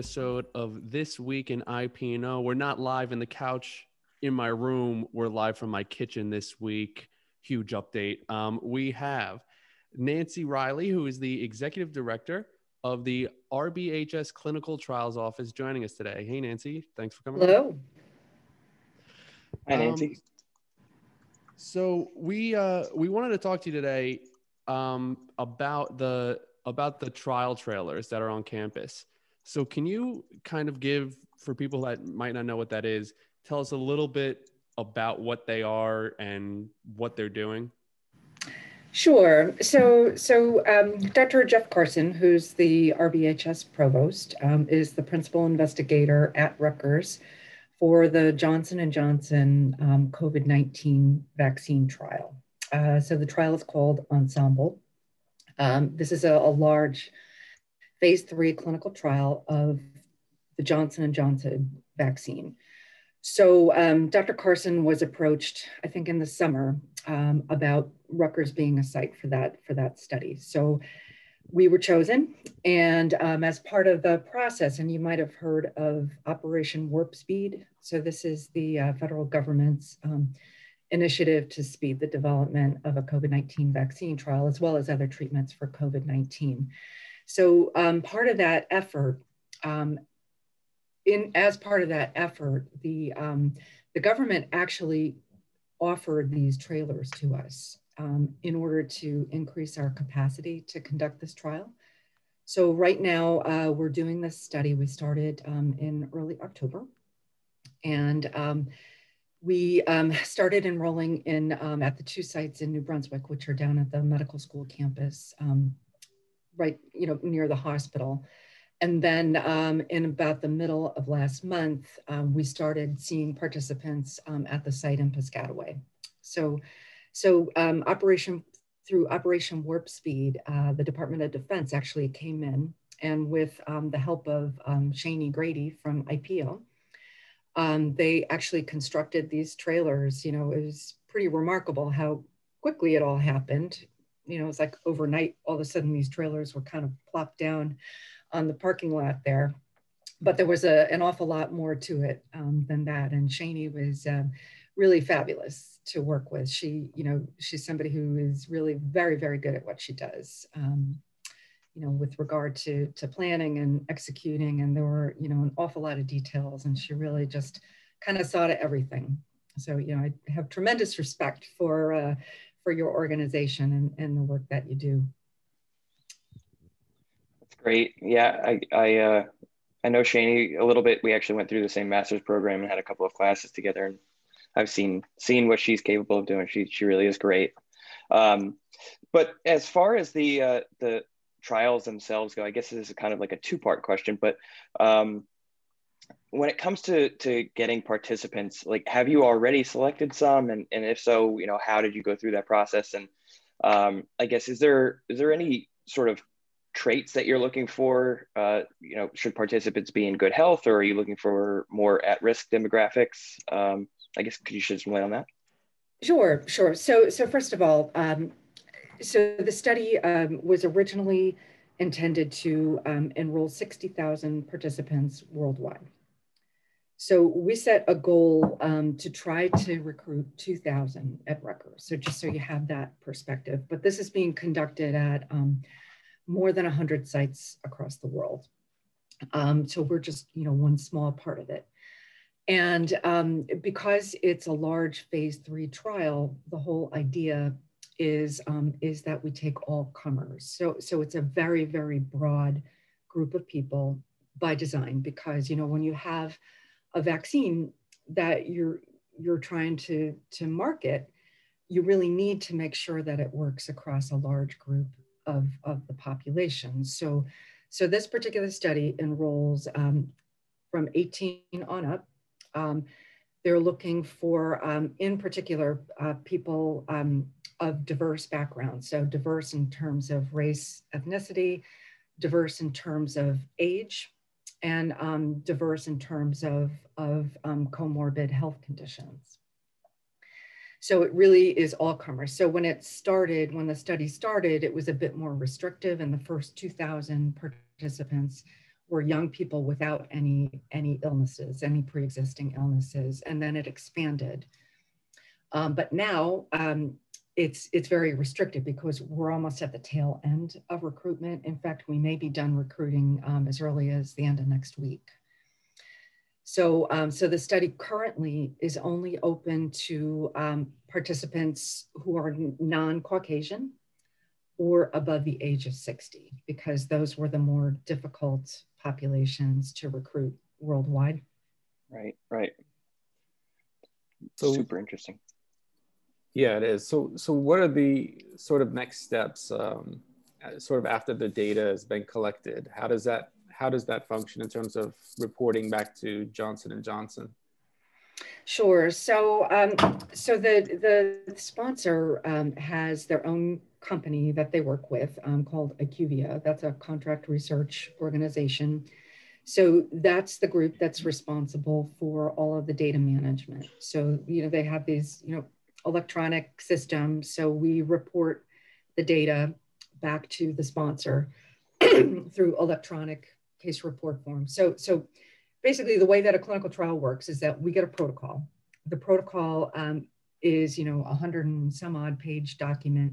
episode of This Week in IPNO. We're not live in the couch in my room. We're live from my kitchen this week. Huge update. Um, we have Nancy Riley, who is the executive director of the RBHS Clinical Trials Office, joining us today. Hey, Nancy. Thanks for coming. Hello. Hi, Nancy. Um, so we uh, we wanted to talk to you today um, about the about the trial trailers that are on campus. So can you kind of give for people that might not know what that is, tell us a little bit about what they are and what they're doing? Sure. So, so um, Dr. Jeff Carson, who's the RBHS provost, um, is the principal investigator at Rutgers for the Johnson and Johnson um, COVID-19 vaccine trial. Uh, so the trial is called Ensemble. Um, this is a, a, large phase three clinical trial of the Johnson Johnson vaccine. So um, Dr. Carson was approached, I think, in the summer um, about Rutgers being a site for that for that study. So we were chosen, and um, as part of the process, and you might have heard of Operation Warp Speed. So this is the uh, federal government's um, initiative to speed the development of a COVID 19 vaccine trial, as well as other treatments for COVID 19. So, um, part of that effort, um, in, as part of that effort, the, um, the government actually offered these trailers to us um, in order to increase our capacity to conduct this trial. So, right now, uh, we're doing this study. We started um, in early October. And we um, started enrolling in um, at the two sites in New Brunswick, which are down at the medical school campus, um, right, you know, near the hospital. And then um, in about the middle of last month, um, we started seeing participants um, at the site in Piscataway. So, so Operation through Operation Warp Speed, uh, the Department of Defense actually came in, and with the help of um, Shani Grady from IPO, um, they actually constructed these trailers. You know, it was pretty remarkable how quickly it all happened. You know, it was like overnight, all of a sudden these trailers were kind of plopped down on the parking lot there. But there was a, an awful lot more to it um, than that. And Shani was um, really fabulous to work with. She, you know, she's somebody who is really very, very good at what she does. Um, you know, with regard to, to planning and executing. And there were, you know, an awful lot of details and she really just kind of saw to everything. So, you know, I have tremendous respect for, uh, for your organization and, and the work that you do. That's great. Yeah, I, I, uh, I know Shani a little bit. We actually went through the same master's program and had a couple of classes together. And I've seen seen what she's capable of doing. She she really is great. Um, but as far as the uh, the trials themselves go, I guess this is kind of like a two part question, but um, when it comes to to getting participants, like have you already selected some, and and if so, you know how did you go through that process? And um, I guess is there is there any sort of traits that you're looking for? Uh, you know, should participants be in good health, or are you looking for more at risk demographics? Um, I guess could you shed some light on that? Sure, sure. So so first of all, um, so the study um, was originally intended to um, enroll 60,000 participants worldwide. So we set a goal um, to try to recruit 2,000 at Rutgers. So just so you have that perspective, but this is being conducted at um, more than 100 sites across the world. Um, so we're just, you know, one small part of it. And um, because it's a large phase three trial, the whole idea is, um, is that we take all comers. So, so it's a very, very broad group of people by design because, you know, when you have a vaccine that you're, you're trying to, to market, you really need to make sure that it works across a large group of, of the population. So, so this particular study enrolls um, from 18 on up. Um, they're looking for, um, in particular, uh, people um, of diverse backgrounds. So diverse in terms of race, ethnicity, diverse in terms of age, and um, diverse in terms of, of um, comorbid health conditions. So it really is all comers. So when it started, when the study started, it was a bit more restrictive and the first 2,000 participants were young people without any any illnesses, any pre-existing illnesses, and then it expanded. Um, but now um, it's it's very restrictive because we're almost at the tail end of recruitment. In fact, we may be done recruiting um, as early as the end of next week. So, um, so the study currently is only open to um, participants who are non-Caucasian or above the age of 60, because those were the more difficult populations to recruit worldwide. Right, right. So, Super interesting. Yeah, it is. So, so what are the sort of next steps, um, sort of after the data has been collected? How does that how does that function in terms of reporting back to Johnson and Johnson? Sure. So, um, so the the sponsor um, has their own company that they work with um, called IQVIA. That's a contract research organization. So that's the group that's responsible for all of the data management. So you know they have these you know electronic system. So we report the data back to the sponsor through electronic case report form. So, so basically the way that a clinical trial works is that we get a protocol. The protocol um, is, you know, a hundred and some odd page document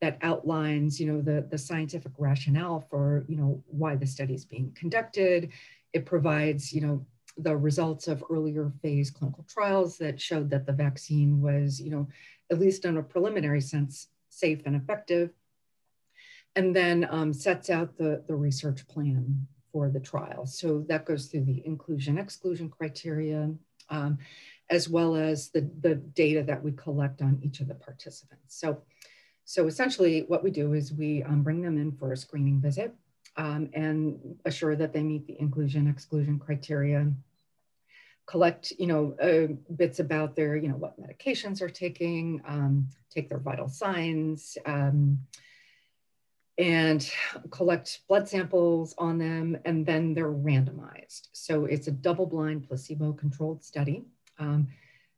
that outlines, you know, the, the scientific rationale for, you know, why the study is being conducted. It provides, you know, the results of earlier phase clinical trials that showed that the vaccine was, you know, at least in a preliminary sense, safe and effective. And then um, sets out the, the research plan for the trial. So that goes through the inclusion exclusion criteria, um, as well as the, the data that we collect on each of the participants. So, so essentially what we do is we um, bring them in for a screening visit um, and assure that they meet the inclusion exclusion criteria collect you know uh, bits about their you know what medications are taking um, take their vital signs um, and collect blood samples on them, and then they're randomized. So it's a double blind placebo controlled study. Um,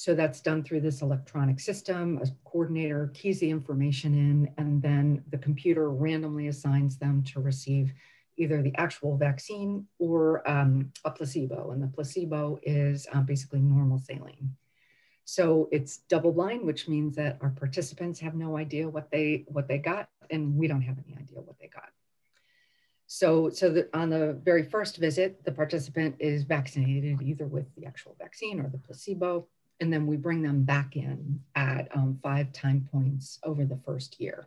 so that's done through this electronic system. A coordinator keys the information in, and then the computer randomly assigns them to receive either the actual vaccine or um, a placebo. And the placebo is um, basically normal saline. So it's double blind, which means that our participants have no idea what they what they got, and we don't have any idea what they got. So, so the, on the very first visit, the participant is vaccinated either with the actual vaccine or the placebo, and then we bring them back in at um, five time points over the first year.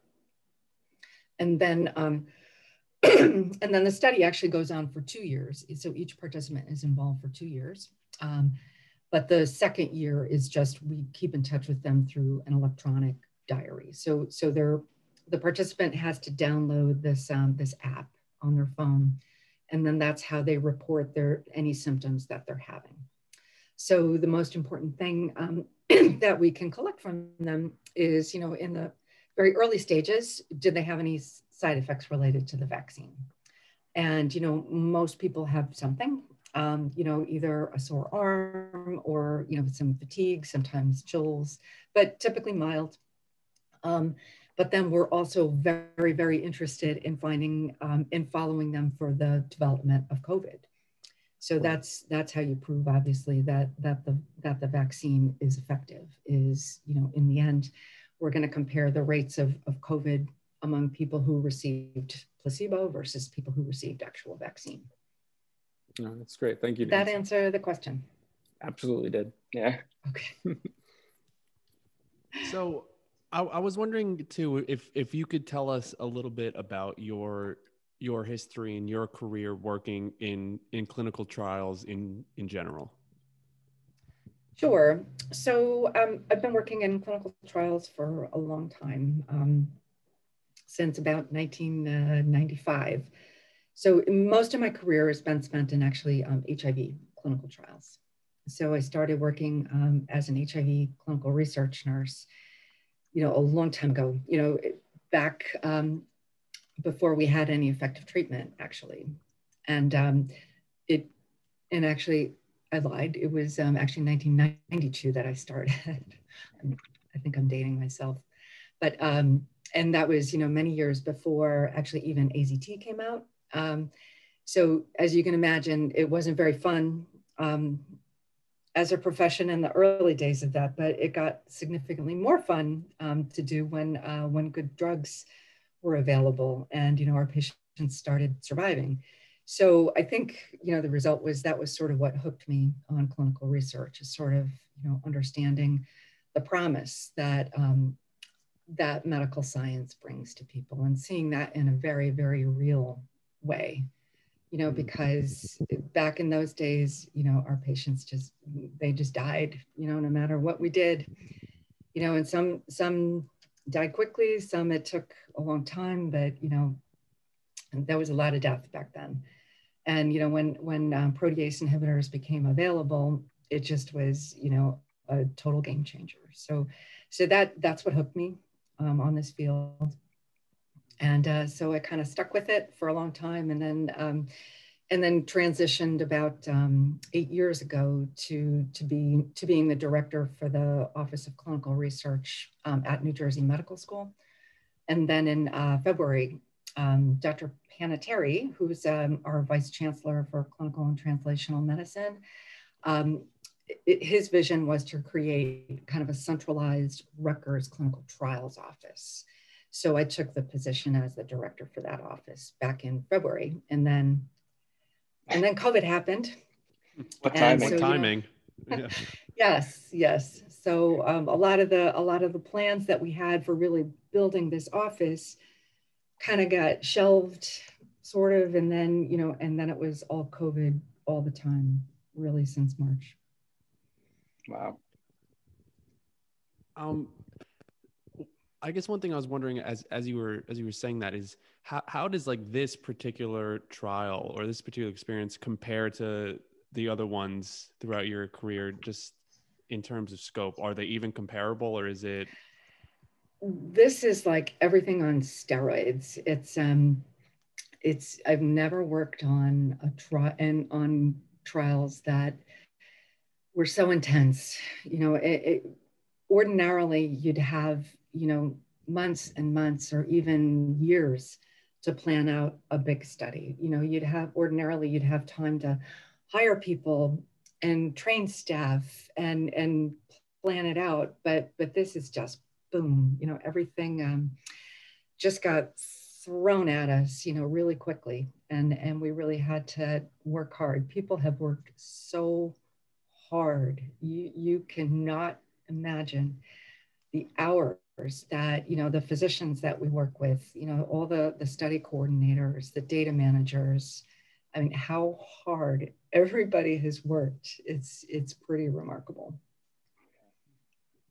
And then, um, and then the study actually goes on for two years. So each participant is involved for two years. Um, but the second year is just we keep in touch with them through an electronic diary. So so the participant has to download this um, this app on their phone, and then that's how they report their any symptoms that they're having. So the most important thing um, that we can collect from them is, you know, in the very early stages, did they have any side effects related to the vaccine? And you know, most people have something um, you know, either a sore arm or, you know, some fatigue, sometimes chills, but typically mild. Um, but then we're also very, very interested in finding, um, in following them for the development of COVID. So that's that's how you prove, obviously, that that the that the vaccine is effective. Is you know, in the end, we're going to compare the rates of, of COVID among people who received placebo versus people who received actual vaccine. No, that's great. Thank you. Did that answer the question? Absolutely did. Yeah. Okay. so I, I, was wondering too if if you could tell us a little bit about your your history and your career working in in clinical trials in in general. Sure. So um, I've been working in clinical trials for a long time, um, since about 1995. So most of my career has been spent in actually um, HIV clinical trials. So I started working um, as an HIV clinical research nurse, you know, a long time ago, you know, back um, before we had any effective treatment, actually. And um, it, and actually, I lied. It was um, actually 1992 that I started. I think I'm dating myself, but um, and that was you know many years before actually even AZT came out. Um, so as you can imagine, it wasn't very fun um, as a profession in the early days of that, but it got significantly more fun um, to do when uh, when good drugs were available and you know our patients started surviving. So I think you know the result was that was sort of what hooked me on clinical research is sort of you know understanding the promise that um, that medical science brings to people and seeing that in a very very real way you know, mm. because back in those days, you know, our patients just they just died, you know, no matter what we did, you know, and some some died quickly, some it took a long time, but you know, there was a lot of death back then. And you know, when when um, protease inhibitors became available, it just was you know a total game changer. So so that that's what hooked me um, on this field and uh, so I kind of stuck with it for a long time, and then um, and then transitioned about um, eight years ago to to be to being the director for the Office of Clinical Research um, at New Jersey Medical School, and then in uh, February, um, Dr. Panettieri, who's um, our vice chancellor for clinical and translational medicine. Um, it, his vision was to create kind of a centralized Rutgers clinical trials office. So I took the position as the director for that office back in February. And then and then COVID happened. What timing? So, timing. You know, yes, yes. So um, a lot of the a lot of the plans that we had for really building this office kind of got shelved, sort of, and then you know, and then it was all COVID all the time, really since March. Wow. Um, I guess one thing I was wondering as as you were as you were saying that is how how does like this particular trial or this particular experience compare to the other ones throughout your career just in terms of scope? Are they even comparable or is it this is like everything on steroids. It's um it's I've never worked on a trial and on trials that were so intense. You know it, it ordinarily you'd have you know, months and months or even years to plan out a big study. You know, you'd have ordinarily you'd have time to hire people and train staff and and plan it out. But but this is just boom. You know, everything um, just got thrown at us. You know, really quickly, and and we really had to work hard. People have worked so hard. You you cannot imagine the hours that you know the physicians that we work with you know all the the study coordinators the data managers. I mean how hard everybody has worked. It's it's pretty remarkable.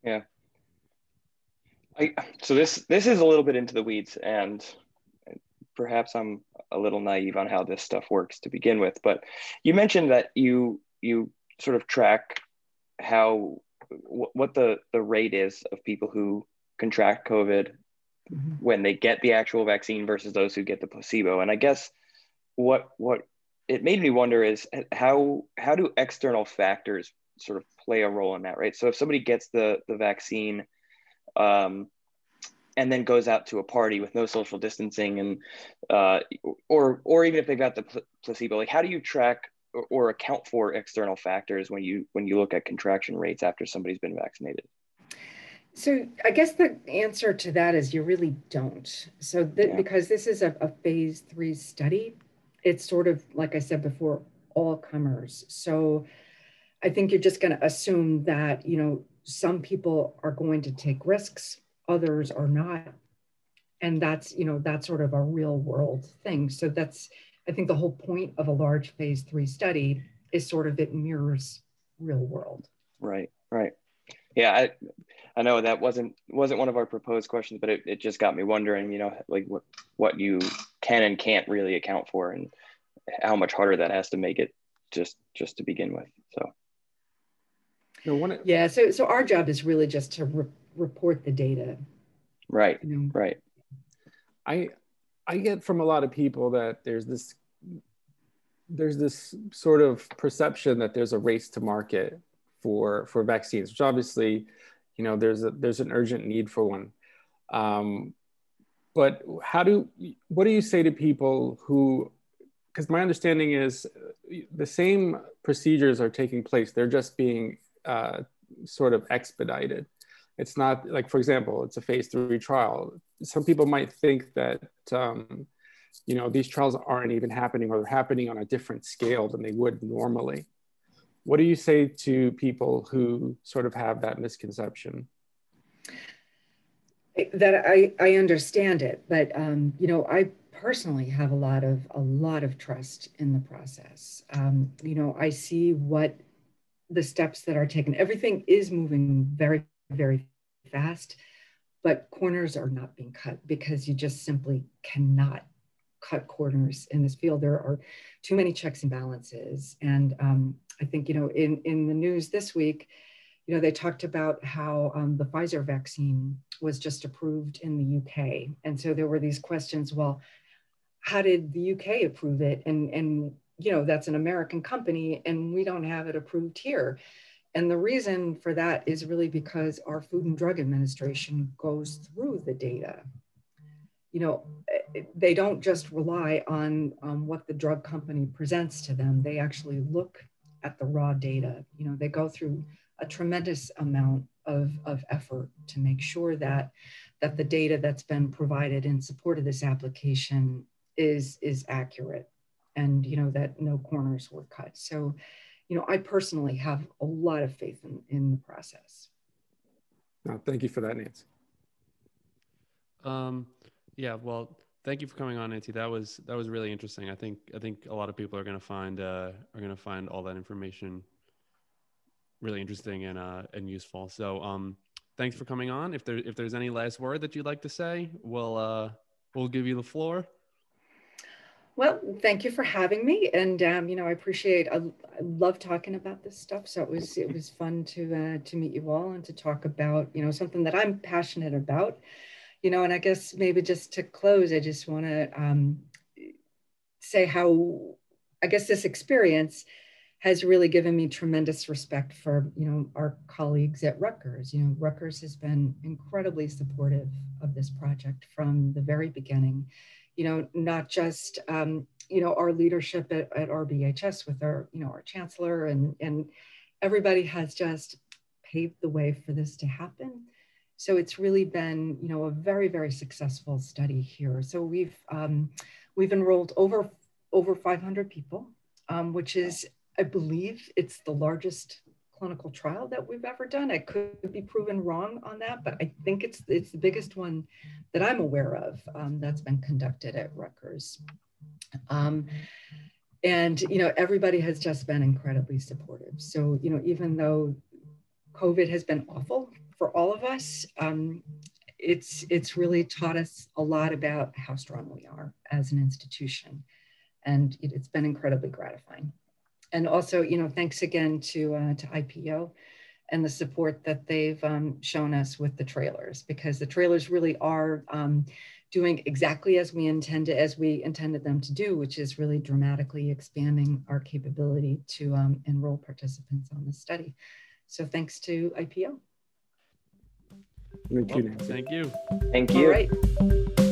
Yeah. I, so this this is a little bit into the weeds and perhaps i'm a little naive on how this stuff works to begin with but you mentioned that you you sort of track how what the the rate is of people who contract COVID mm-hmm. when they get the actual vaccine versus those who get the placebo. And I guess what what it made me wonder is how how do external factors sort of play a role in that, right? So if somebody gets the the vaccine um, and then goes out to a party with no social distancing and uh, or or even if they've got the pl- placebo, like how do you track or, or account for external factors when you when you look at contraction rates after somebody's been vaccinated? So I guess the answer to that is you really don't. So th- yeah. because this is a, a, phase three study, it's sort of like I said before, all comers. So I think you're just going to assume that you know some people are going to take risks, others are not, and that's you know that's sort of a real world thing. So that's I think the whole point of a large phase three study is sort of it mirrors real world. Right. Right. Yeah. I, I know that wasn't wasn't one of our proposed questions, but it, it just got me wondering, you know, like what what you can and can't really account for, and how much harder that has to make it just just to begin with. So. No, one, yeah. So so our job is really just to re- report the data. Right. You know? Right. I I get from a lot of people that there's this there's this sort of perception that there's a race to market for for vaccines, which obviously you know there's a there's an urgent need for one um, but how do what do you say to people who because my understanding is uh, the same procedures are taking place. They're just being uh, sort of expedited. It's not like, for example, it's a phase three trial. Some people might think that, um, you know, these trials aren't even happening or they're happening on a different scale than they would normally. What do you say to people who sort of have that misconception? That I, I understand it, but um, you know, I personally have a lot of a lot of trust in the process. Um, you know, I see what the steps that are taken. Everything is moving very very fast, but corners are not being cut because you just simply cannot cut corners in this field. There are too many checks and balances, and um, I think you know in in the news this week you know, they talked about how um, the Pfizer vaccine was just approved in the UK. And so there were these questions, well, how did the UK approve it? And, and, you know, that's an American company and we don't have it approved here. And the reason for that is really because our Food and Drug Administration goes through the data. You know, they don't just rely on um, what the drug company presents to them. They actually look at the raw data. You know, they go through a tremendous amount of, of effort to make sure that, that the data that's been provided in support of this application is, is accurate and you know that no corners were cut. So, you know, I personally have a lot of faith in, in the process. No, thank you for that, Nancy. Um, yeah, well, thank you for coming on, Nancy. That was that was really interesting. I think I think a lot of people are going to find uh, are going to find all that information really interesting and uh, and useful. So um, thanks for coming on. If there if there's any last word that you'd like to say, we'll uh, we'll give you the floor. Well, thank you for having me, and um, you know I appreciate. I, I, love talking about this stuff, so it was it was fun to uh, to meet you all and to talk about you know something that I'm passionate about. You know, and I guess maybe just to close, I just want to um, say how I guess this experience has really given me tremendous respect for you know our colleagues at Rutgers. You know, Rutgers has been incredibly supportive of this project from the very beginning. You know, not just um, you know our leadership at, at RBHS with our you know our chancellor and and everybody has just paved the way for this to happen. So it's really been you know a very very successful study here. So we've um, we've enrolled over over 500 people, um, which is I believe it's the largest clinical trial that we've ever done. I could be proven wrong on that, but I think it's it's the biggest one that I'm aware of um, that's been conducted at Rutgers. Um, and you know, everybody has just been incredibly supportive. So you know, even though COVID has been awful for all of us, um, it's it's really taught us a lot about how strong we are as an institution, and it, it's been incredibly gratifying and also, you know, thanks again to uh, to IPO and the support that they've um, shown us with the trailers, because the trailers really are um, doing exactly as we intended as we intended them to do, which is really dramatically expanding our capability to um, enroll participants on the study. So thanks to IPO. Thank you. Well, thank you. Thank you. All right.